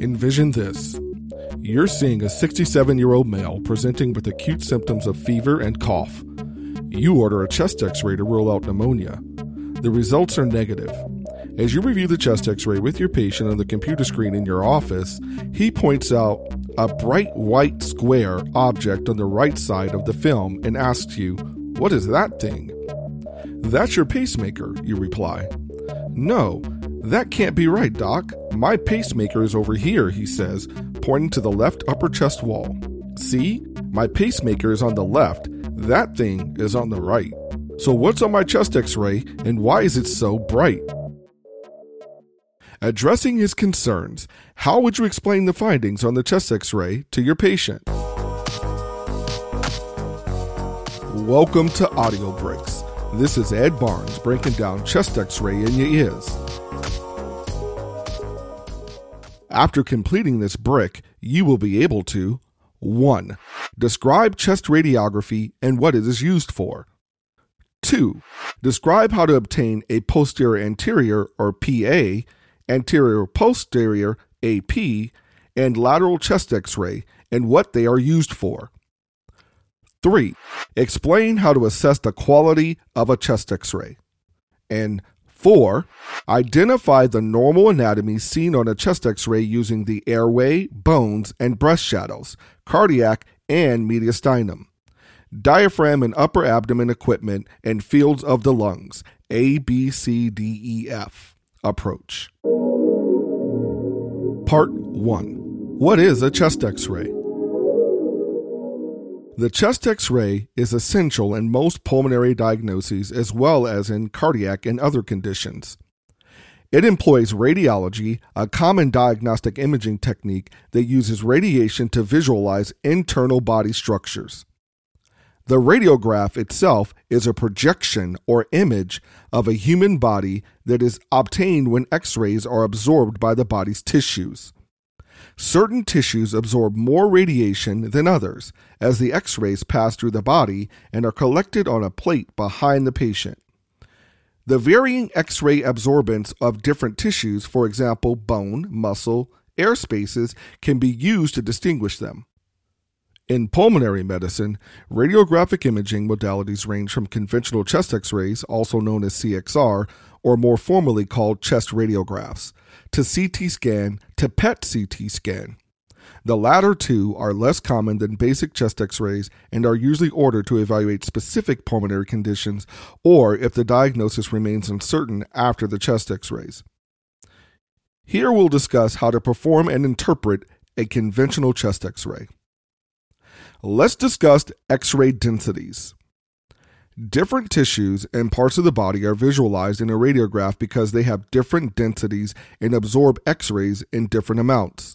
Envision this. You're seeing a 67 year old male presenting with acute symptoms of fever and cough. You order a chest x ray to rule out pneumonia. The results are negative. As you review the chest x ray with your patient on the computer screen in your office, he points out a bright white square object on the right side of the film and asks you, What is that thing? That's your pacemaker, you reply. No, that can't be right, Doc. My pacemaker is over here, he says, pointing to the left upper chest wall. See? My pacemaker is on the left. That thing is on the right. So, what's on my chest x ray and why is it so bright? Addressing his concerns, how would you explain the findings on the chest x ray to your patient? Welcome to Audio Bricks. This is Ed Barnes breaking down chest x ray in your ears. After completing this brick, you will be able to 1. Describe chest radiography and what it is used for. 2. Describe how to obtain a posterior anterior or PA, anterior posterior AP, and lateral chest x ray and what they are used for. 3. Explain how to assess the quality of a chest x ray. And Four, identify the normal anatomy seen on a chest x ray using the airway, bones, and breast shadows, cardiac, and mediastinum, diaphragm and upper abdomen equipment, and fields of the lungs, A, B, C, D, E, F. Approach. Part 1 What is a chest x ray? The chest x ray is essential in most pulmonary diagnoses as well as in cardiac and other conditions. It employs radiology, a common diagnostic imaging technique that uses radiation to visualize internal body structures. The radiograph itself is a projection or image of a human body that is obtained when x rays are absorbed by the body's tissues. Certain tissues absorb more radiation than others as the x rays pass through the body and are collected on a plate behind the patient. The varying x ray absorbance of different tissues, for example, bone, muscle, air spaces, can be used to distinguish them. In pulmonary medicine, radiographic imaging modalities range from conventional chest x rays, also known as CXR, or more formally called chest radiographs, to CT scan to PET CT scan. The latter two are less common than basic chest x rays and are usually ordered to evaluate specific pulmonary conditions or if the diagnosis remains uncertain after the chest x rays. Here we'll discuss how to perform and interpret a conventional chest x ray. Let's discuss X ray densities. Different tissues and parts of the body are visualized in a radiograph because they have different densities and absorb X rays in different amounts.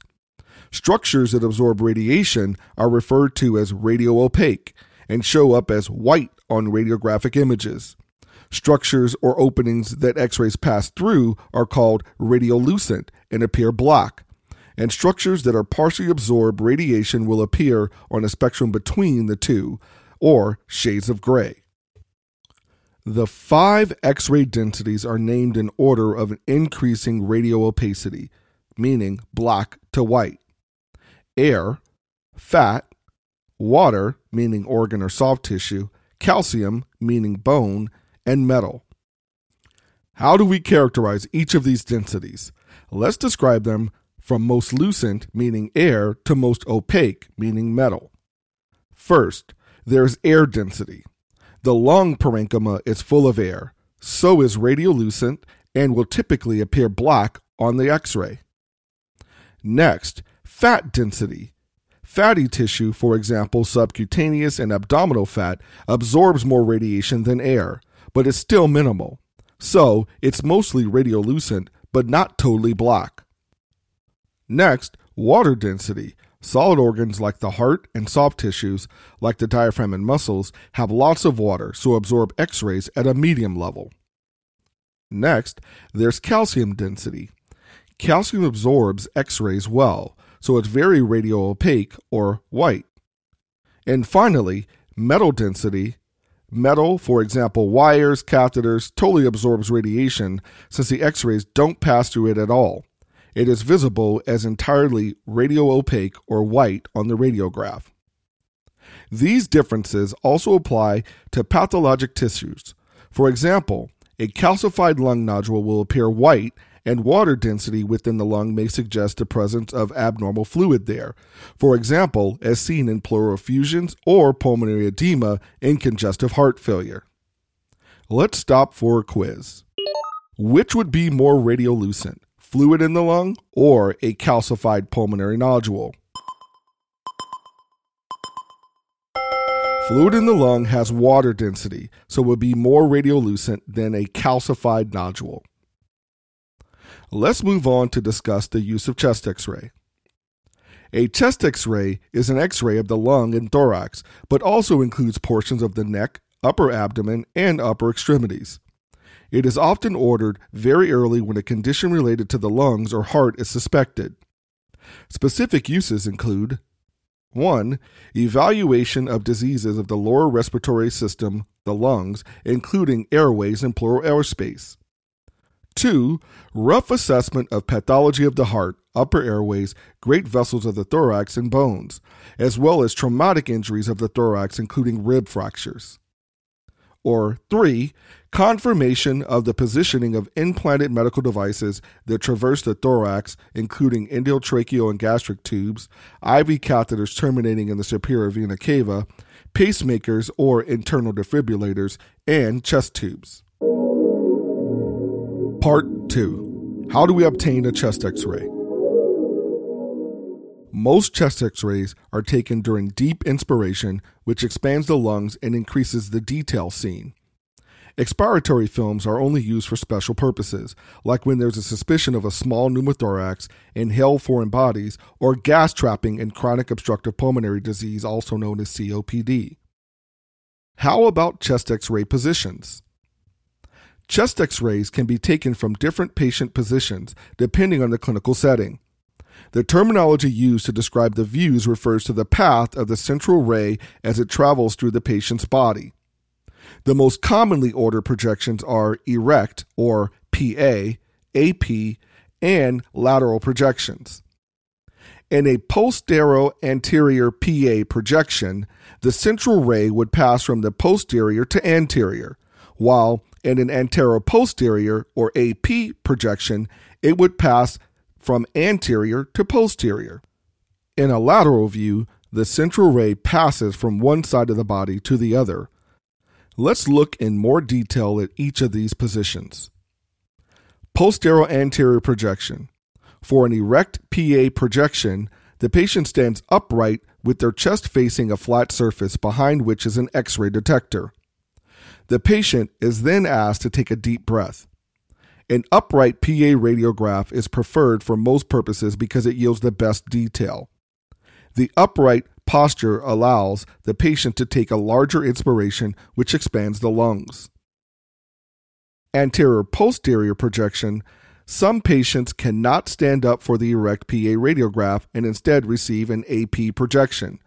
Structures that absorb radiation are referred to as radio-opaque and show up as white on radiographic images. Structures or openings that X rays pass through are called radiolucent and appear black and structures that are partially absorb radiation will appear on a spectrum between the two, or shades of gray. The five X ray densities are named in order of an increasing radio opacity, meaning black to white. Air, fat, water, meaning organ or soft tissue, calcium, meaning bone, and metal. How do we characterize each of these densities? Let's describe them from most lucent, meaning air, to most opaque, meaning metal. First, there's air density. The lung parenchyma is full of air, so is radiolucent and will typically appear black on the x ray. Next, fat density. Fatty tissue, for example, subcutaneous and abdominal fat, absorbs more radiation than air, but is still minimal. So, it's mostly radiolucent, but not totally black. Next, water density. Solid organs like the heart and soft tissues, like the diaphragm and muscles, have lots of water, so absorb x rays at a medium level. Next, there's calcium density. Calcium absorbs x rays well, so it's very radio opaque or white. And finally, metal density. Metal, for example, wires, catheters, totally absorbs radiation since the x rays don't pass through it at all. It is visible as entirely radio opaque or white on the radiograph. These differences also apply to pathologic tissues. For example, a calcified lung nodule will appear white, and water density within the lung may suggest the presence of abnormal fluid there, for example, as seen in pleural effusions or pulmonary edema in congestive heart failure. Let's stop for a quiz. Which would be more radiolucent, fluid in the lung or a calcified pulmonary nodule? Fluid in the lung has water density, so would be more radiolucent than a calcified nodule. Let's move on to discuss the use of chest x ray. A chest x ray is an x ray of the lung and thorax, but also includes portions of the neck, upper abdomen, and upper extremities. It is often ordered very early when a condition related to the lungs or heart is suspected. Specific uses include 1. Evaluation of diseases of the lower respiratory system, the lungs, including airways and pleural airspace. 2. Rough assessment of pathology of the heart, upper airways, great vessels of the thorax, and bones, as well as traumatic injuries of the thorax, including rib fractures. Or 3. Confirmation of the positioning of implanted medical devices that traverse the thorax, including endotracheal and gastric tubes, IV catheters terminating in the superior vena cava, pacemakers or internal defibrillators, and chest tubes. Part 2 How do we obtain a chest x ray? Most chest x rays are taken during deep inspiration, which expands the lungs and increases the detail seen. Expiratory films are only used for special purposes, like when there's a suspicion of a small pneumothorax, inhaled foreign bodies, or gas trapping in chronic obstructive pulmonary disease, also known as COPD. How about chest x ray positions? Chest x rays can be taken from different patient positions depending on the clinical setting. The terminology used to describe the views refers to the path of the central ray as it travels through the patient's body. The most commonly ordered projections are erect or PA, AP, and lateral projections. In a postero anterior PA projection, the central ray would pass from the posterior to anterior, while in an antero-posterior or AP projection, it would pass from anterior to posterior. In a lateral view, the central ray passes from one side of the body to the other, Let's look in more detail at each of these positions. Postero-anterior projection. For an erect PA projection, the patient stands upright with their chest facing a flat surface behind which is an X ray detector. The patient is then asked to take a deep breath. An upright PA radiograph is preferred for most purposes because it yields the best detail. The upright posture allows the patient to take a larger inspiration, which expands the lungs. Anterior posterior projection some patients cannot stand up for the erect PA radiograph and instead receive an AP projection.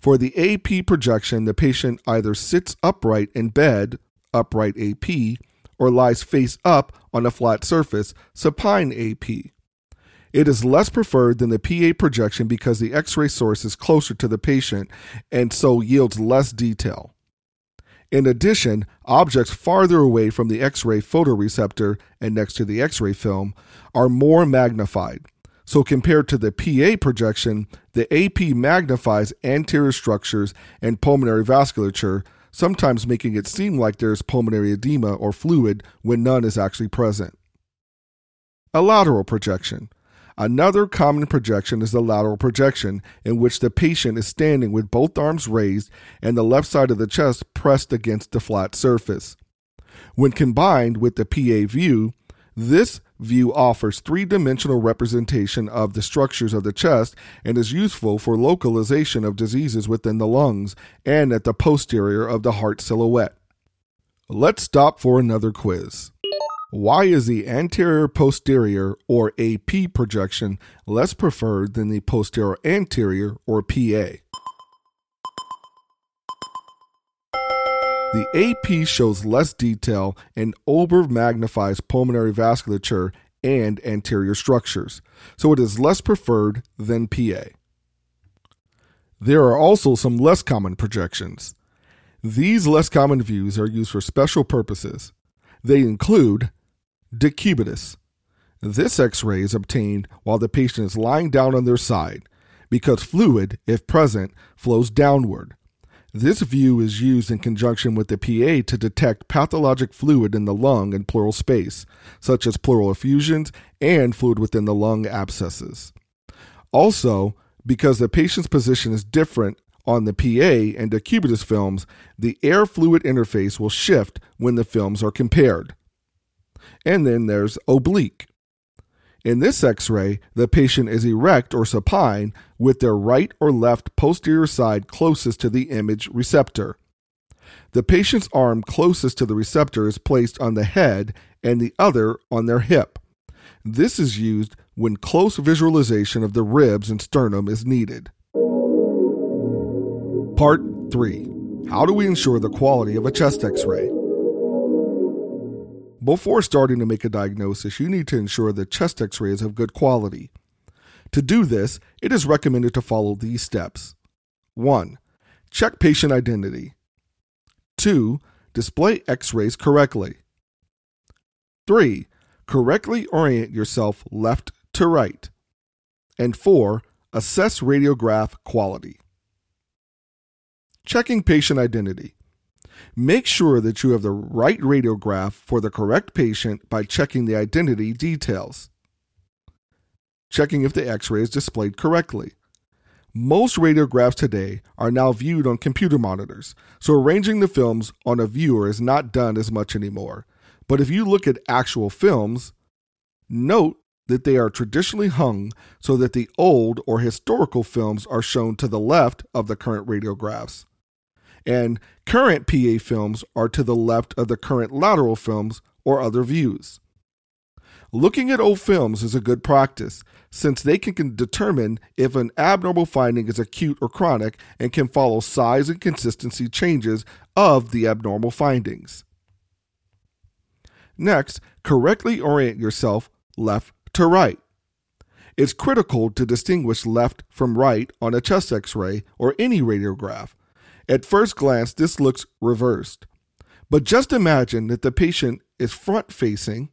For the AP projection, the patient either sits upright in bed, upright AP, or lies face up on a flat surface, supine AP. It is less preferred than the PA projection because the X ray source is closer to the patient and so yields less detail. In addition, objects farther away from the X ray photoreceptor and next to the X ray film are more magnified. So, compared to the PA projection, the AP magnifies anterior structures and pulmonary vasculature, sometimes making it seem like there is pulmonary edema or fluid when none is actually present. A lateral projection. Another common projection is the lateral projection, in which the patient is standing with both arms raised and the left side of the chest pressed against the flat surface. When combined with the PA view, this view offers three dimensional representation of the structures of the chest and is useful for localization of diseases within the lungs and at the posterior of the heart silhouette. Let's stop for another quiz. Why is the anterior posterior or AP projection less preferred than the posterior anterior or PA? The AP shows less detail and over magnifies pulmonary vasculature and anterior structures, so it is less preferred than PA. There are also some less common projections. These less common views are used for special purposes. They include decubitus. This x ray is obtained while the patient is lying down on their side because fluid, if present, flows downward. This view is used in conjunction with the PA to detect pathologic fluid in the lung and pleural space, such as pleural effusions and fluid within the lung abscesses. Also, because the patient's position is different on the PA and decubitus films, the air fluid interface will shift when the films are compared. And then there's oblique. In this x ray, the patient is erect or supine with their right or left posterior side closest to the image receptor. The patient's arm closest to the receptor is placed on the head and the other on their hip. This is used when close visualization of the ribs and sternum is needed. Part 3 How do we ensure the quality of a chest x ray? Before starting to make a diagnosis, you need to ensure that chest x ray is of good quality. To do this, it is recommended to follow these steps 1. Check patient identity. 2. Display x rays correctly. 3. Correctly orient yourself left to right. And 4. Assess radiograph quality. Checking patient identity. Make sure that you have the right radiograph for the correct patient by checking the identity details. Checking if the x ray is displayed correctly. Most radiographs today are now viewed on computer monitors, so arranging the films on a viewer is not done as much anymore. But if you look at actual films, note that they are traditionally hung so that the old or historical films are shown to the left of the current radiographs and current PA films are to the left of the current lateral films or other views. Looking at old films is a good practice since they can determine if an abnormal finding is acute or chronic and can follow size and consistency changes of the abnormal findings. Next, correctly orient yourself left to right. It's critical to distinguish left from right on a chest x ray or any radiograph at first glance, this looks reversed. But just imagine that the patient is front facing.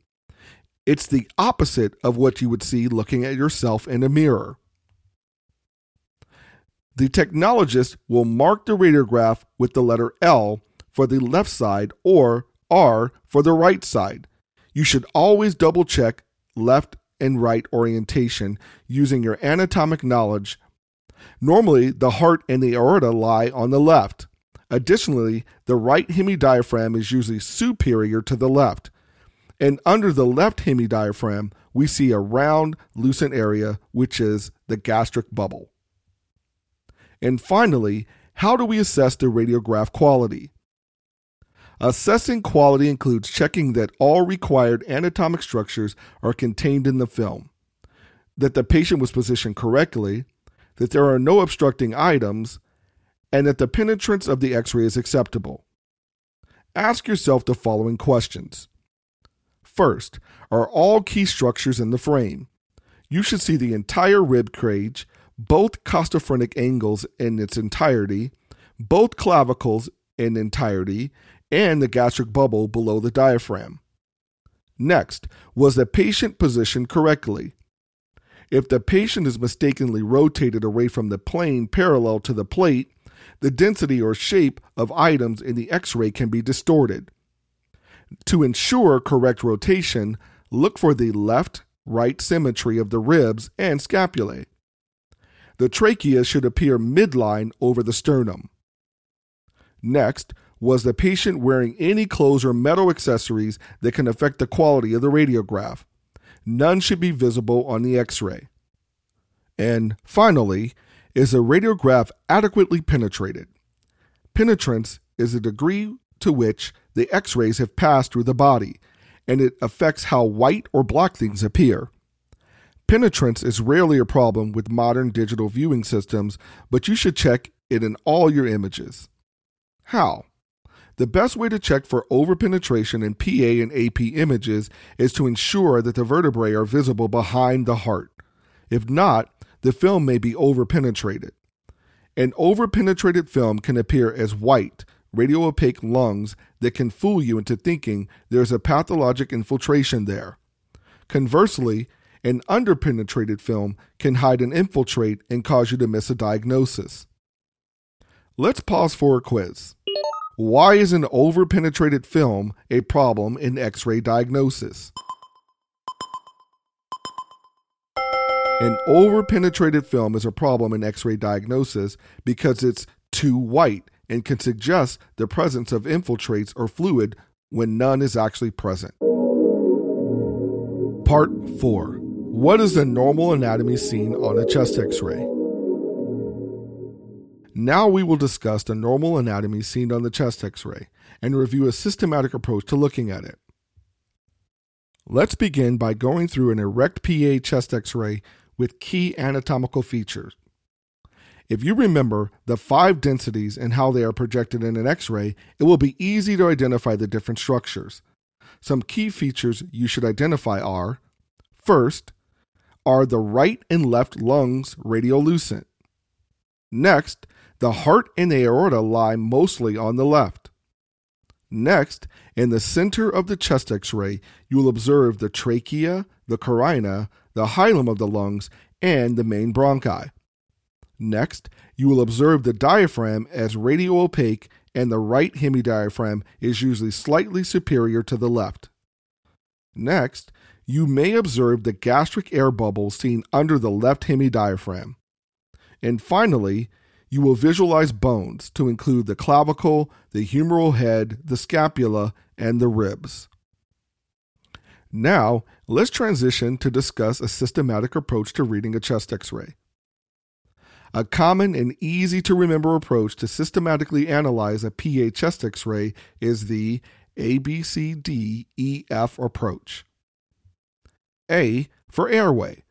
It's the opposite of what you would see looking at yourself in a mirror. The technologist will mark the radiograph with the letter L for the left side or R for the right side. You should always double check left and right orientation using your anatomic knowledge Normally, the heart and the aorta lie on the left. Additionally, the right hemidiaphragm is usually superior to the left. And under the left hemidiaphragm, we see a round, lucent area, which is the gastric bubble. And finally, how do we assess the radiograph quality? Assessing quality includes checking that all required anatomic structures are contained in the film, that the patient was positioned correctly, that there are no obstructing items, and that the penetrance of the x ray is acceptable. Ask yourself the following questions. First, are all key structures in the frame? You should see the entire rib cage, both costophrenic angles in its entirety, both clavicles in entirety, and the gastric bubble below the diaphragm. Next, was the patient positioned correctly? If the patient is mistakenly rotated away from the plane parallel to the plate, the density or shape of items in the x ray can be distorted. To ensure correct rotation, look for the left right symmetry of the ribs and scapulae. The trachea should appear midline over the sternum. Next, was the patient wearing any clothes or metal accessories that can affect the quality of the radiograph? None should be visible on the x ray. And finally, is a radiograph adequately penetrated? Penetrance is the degree to which the x rays have passed through the body, and it affects how white or black things appear. Penetrance is rarely a problem with modern digital viewing systems, but you should check it in all your images. How? The best way to check for overpenetration in PA and AP images is to ensure that the vertebrae are visible behind the heart. If not, the film may be overpenetrated. An overpenetrated film can appear as white, radiopaque lungs that can fool you into thinking there's a pathologic infiltration there. Conversely, an underpenetrated film can hide an infiltrate and cause you to miss a diagnosis. Let's pause for a quiz. Why is an overpenetrated film a problem in X ray diagnosis? An overpenetrated film is a problem in X ray diagnosis because it's too white and can suggest the presence of infiltrates or fluid when none is actually present. Part 4 What is the normal anatomy seen on a chest x ray? Now we will discuss the normal anatomy seen on the chest x ray and review a systematic approach to looking at it. Let's begin by going through an erect PA chest x ray with key anatomical features. If you remember the five densities and how they are projected in an x ray, it will be easy to identify the different structures. Some key features you should identify are first, are the right and left lungs radiolucent? Next, the heart and the aorta lie mostly on the left. Next, in the center of the chest x ray, you will observe the trachea, the carina, the hilum of the lungs, and the main bronchi. Next, you will observe the diaphragm as radioopaque, and the right hemidiaphragm is usually slightly superior to the left. Next, you may observe the gastric air bubble seen under the left hemidiaphragm. And finally, you will visualize bones to include the clavicle, the humeral head, the scapula, and the ribs. Now, let's transition to discuss a systematic approach to reading a chest x ray. A common and easy to remember approach to systematically analyze a PA chest x ray is the ABCDEF approach. A for airway.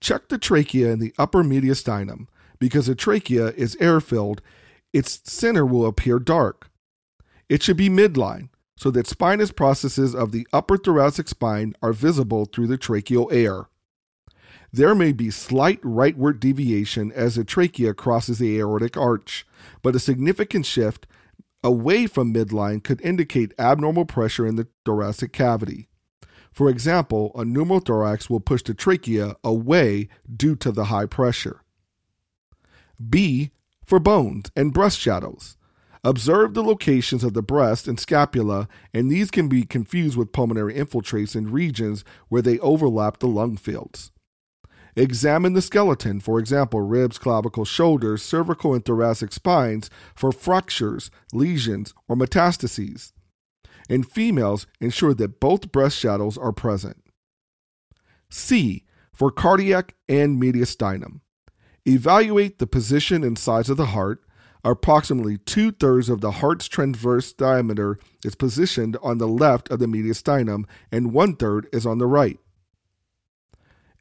Check the trachea in the upper mediastinum. Because the trachea is air filled, its center will appear dark. It should be midline so that spinous processes of the upper thoracic spine are visible through the tracheal air. There may be slight rightward deviation as the trachea crosses the aortic arch, but a significant shift away from midline could indicate abnormal pressure in the thoracic cavity. For example, a pneumothorax will push the trachea away due to the high pressure. B for bones and breast shadows. Observe the locations of the breast and scapula, and these can be confused with pulmonary infiltrates in regions where they overlap the lung fields. Examine the skeleton, for example, ribs, clavicle, shoulders, cervical, and thoracic spines, for fractures, lesions, or metastases. In females, ensure that both breast shadows are present. C. For cardiac and mediastinum. Evaluate the position and size of the heart, Approximately two thirds of the heart's transverse diameter is positioned on the left of the mediastinum, and one third is on the right.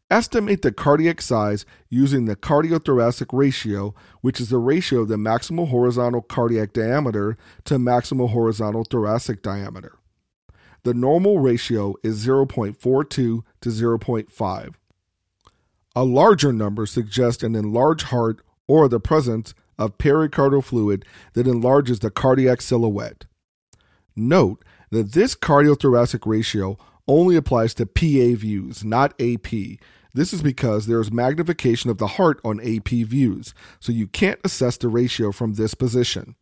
Estimate the cardiac size using the cardiothoracic ratio, which is the ratio of the maximal horizontal cardiac diameter to maximal horizontal thoracic diameter. The normal ratio is 0.42 to 0.5. A larger number suggests an enlarged heart or the presence of pericardial fluid that enlarges the cardiac silhouette. Note that this cardiothoracic ratio only applies to PA views, not AP. This is because there is magnification of the heart on AP views, so you can't assess the ratio from this position.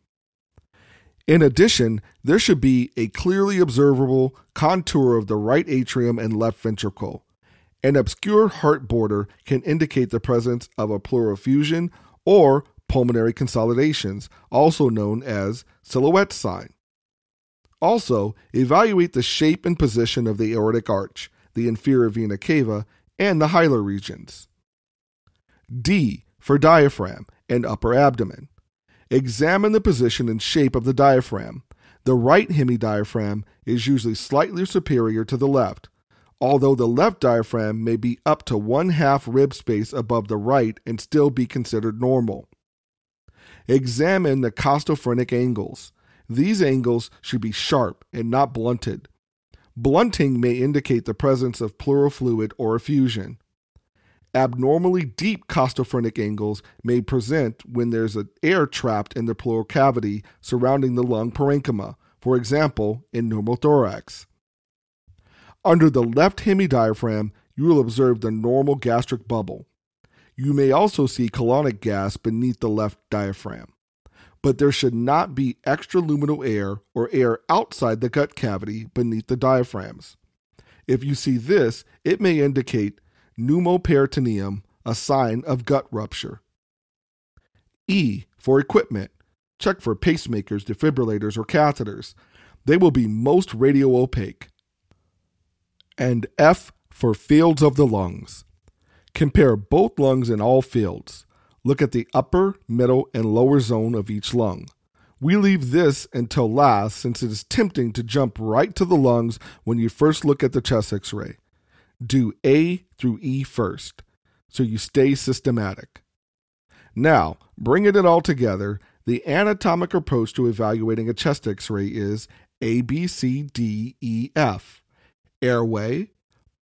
In addition, there should be a clearly observable contour of the right atrium and left ventricle. An obscure heart border can indicate the presence of a pleural effusion or pulmonary consolidations, also known as silhouette sign. Also, evaluate the shape and position of the aortic arch, the inferior vena cava, and the hilar regions. D for diaphragm and upper abdomen. Examine the position and shape of the diaphragm. The right hemidiaphragm is usually slightly superior to the left, although the left diaphragm may be up to one half rib space above the right and still be considered normal. Examine the costophrenic angles. These angles should be sharp and not blunted. Blunting may indicate the presence of pleural fluid or effusion. Abnormally deep costophrenic angles may present when there's air trapped in the pleural cavity surrounding the lung parenchyma, for example, in pneumothorax. Under the left hemidiaphragm, you will observe the normal gastric bubble. You may also see colonic gas beneath the left diaphragm. But there should not be extraluminal air or air outside the gut cavity beneath the diaphragms. If you see this, it may indicate pneumoperitoneum, a sign of gut rupture. E for equipment. Check for pacemakers, defibrillators, or catheters. They will be most radio opaque. And F for fields of the lungs. Compare both lungs in all fields. Look at the upper, middle, and lower zone of each lung. We leave this until last since it is tempting to jump right to the lungs when you first look at the chest x ray do A through E first, so you stay systematic. Now, bringing it all together, the anatomic approach to evaluating a chest x ray is A, B, C, D, E, F airway,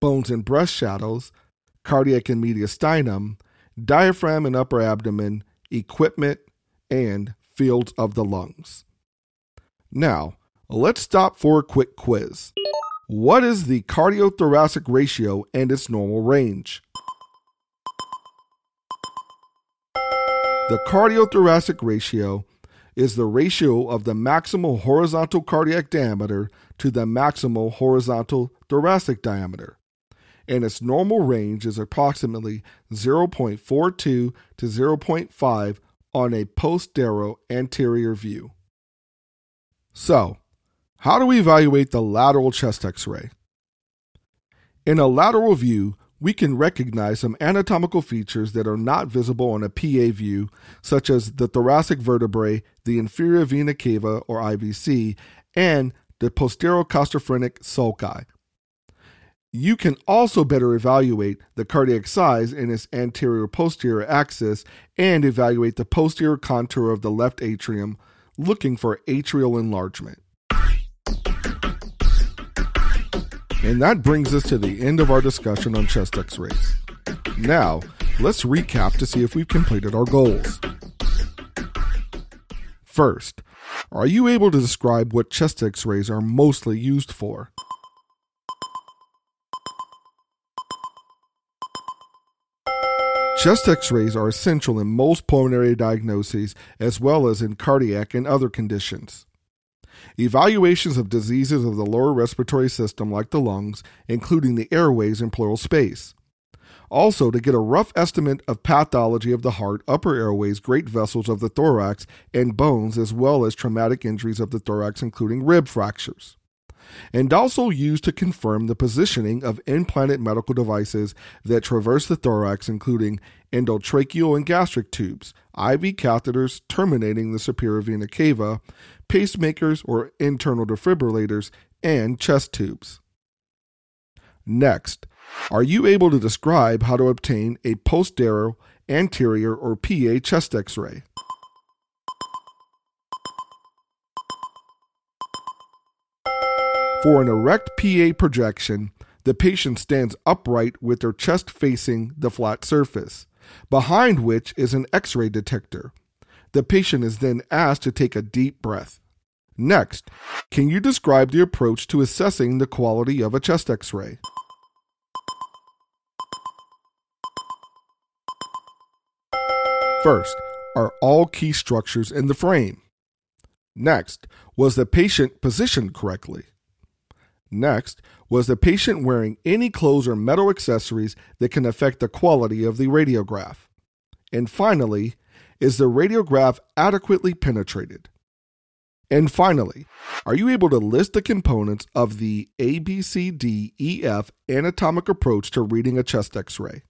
bones and breast shadows, cardiac and mediastinum, diaphragm and upper abdomen, equipment, and fields of the lungs. Now, let's stop for a quick quiz. What is the cardiothoracic ratio and its normal range? The cardiothoracic ratio is the ratio of the maximal horizontal cardiac diameter to the maximal horizontal thoracic diameter, and its normal range is approximately 0.42 to 0.5 on a posterior anterior view. So, how do we evaluate the lateral chest x ray? In a lateral view, we can recognize some anatomical features that are not visible on a PA view, such as the thoracic vertebrae, the inferior vena cava or IVC, and the posterior costophrenic sulci. You can also better evaluate the cardiac size in its anterior posterior axis and evaluate the posterior contour of the left atrium, looking for atrial enlargement. And that brings us to the end of our discussion on chest x rays. Now, let's recap to see if we've completed our goals. First, are you able to describe what chest x rays are mostly used for? Chest x rays are essential in most pulmonary diagnoses as well as in cardiac and other conditions. Evaluations of diseases of the lower respiratory system, like the lungs, including the airways and pleural space. Also, to get a rough estimate of pathology of the heart, upper airways, great vessels of the thorax, and bones, as well as traumatic injuries of the thorax, including rib fractures. And also used to confirm the positioning of implanted medical devices that traverse the thorax, including endotracheal and gastric tubes, IV catheters terminating the superior vena cava, pacemakers or internal defibrillators, and chest tubes. Next, are you able to describe how to obtain a posterior, anterior, or PA chest x ray? For an erect PA projection, the patient stands upright with their chest facing the flat surface, behind which is an x ray detector. The patient is then asked to take a deep breath. Next, can you describe the approach to assessing the quality of a chest x ray? First, are all key structures in the frame? Next, was the patient positioned correctly? Next, was the patient wearing any clothes or metal accessories that can affect the quality of the radiograph? And finally, is the radiograph adequately penetrated? And finally, are you able to list the components of the ABCDEF anatomic approach to reading a chest x ray?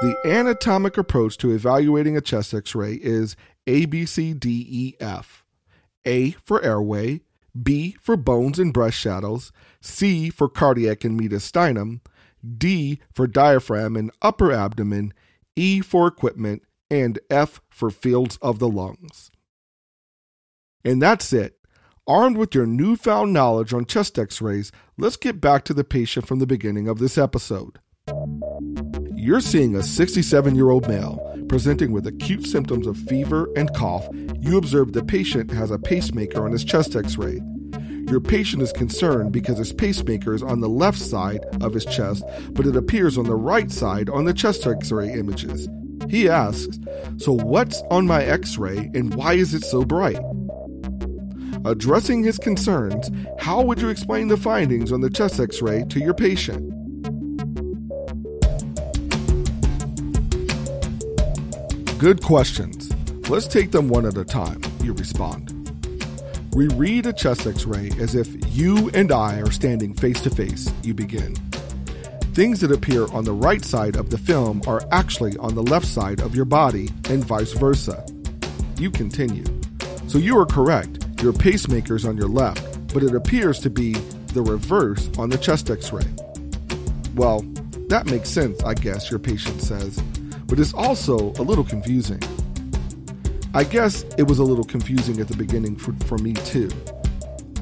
The anatomic approach to evaluating a chest x ray is ABCDEF A for airway, B for bones and breast shadows, C for cardiac and mediastinum, D for diaphragm and upper abdomen, E for equipment, and F for fields of the lungs. And that's it. Armed with your newfound knowledge on chest x rays, let's get back to the patient from the beginning of this episode. You're seeing a 67 year old male presenting with acute symptoms of fever and cough. You observe the patient has a pacemaker on his chest x ray. Your patient is concerned because his pacemaker is on the left side of his chest, but it appears on the right side on the chest x ray images. He asks, So what's on my x ray and why is it so bright? Addressing his concerns, how would you explain the findings on the chest x ray to your patient? Good questions. Let's take them one at a time, you respond. We read a chest x ray as if you and I are standing face to face, you begin. Things that appear on the right side of the film are actually on the left side of your body, and vice versa. You continue. So you are correct, your pacemaker's on your left, but it appears to be the reverse on the chest x ray. Well, that makes sense, I guess, your patient says, but it's also a little confusing. I guess it was a little confusing at the beginning for, for me too.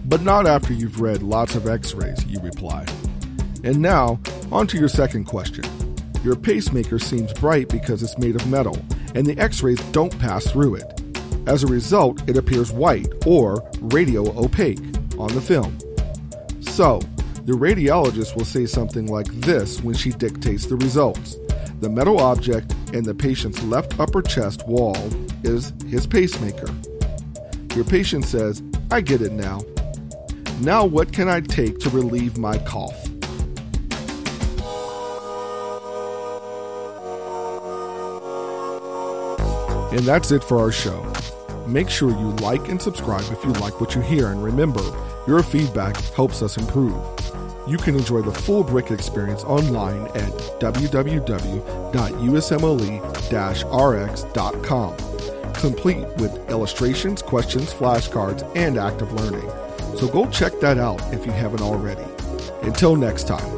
But not after you've read lots of x rays, you reply. And now, on to your second question. Your pacemaker seems bright because it's made of metal, and the x rays don't pass through it. As a result, it appears white or radio opaque on the film. So, the radiologist will say something like this when she dictates the results. The metal object in the patient's left upper chest wall is his pacemaker. Your patient says, I get it now. Now, what can I take to relieve my cough? And that's it for our show. Make sure you like and subscribe if you like what you hear, and remember, your feedback helps us improve. You can enjoy the full Brick experience online at www.usmle-rx.com complete with illustrations, questions, flashcards, and active learning. So go check that out if you haven't already. Until next time.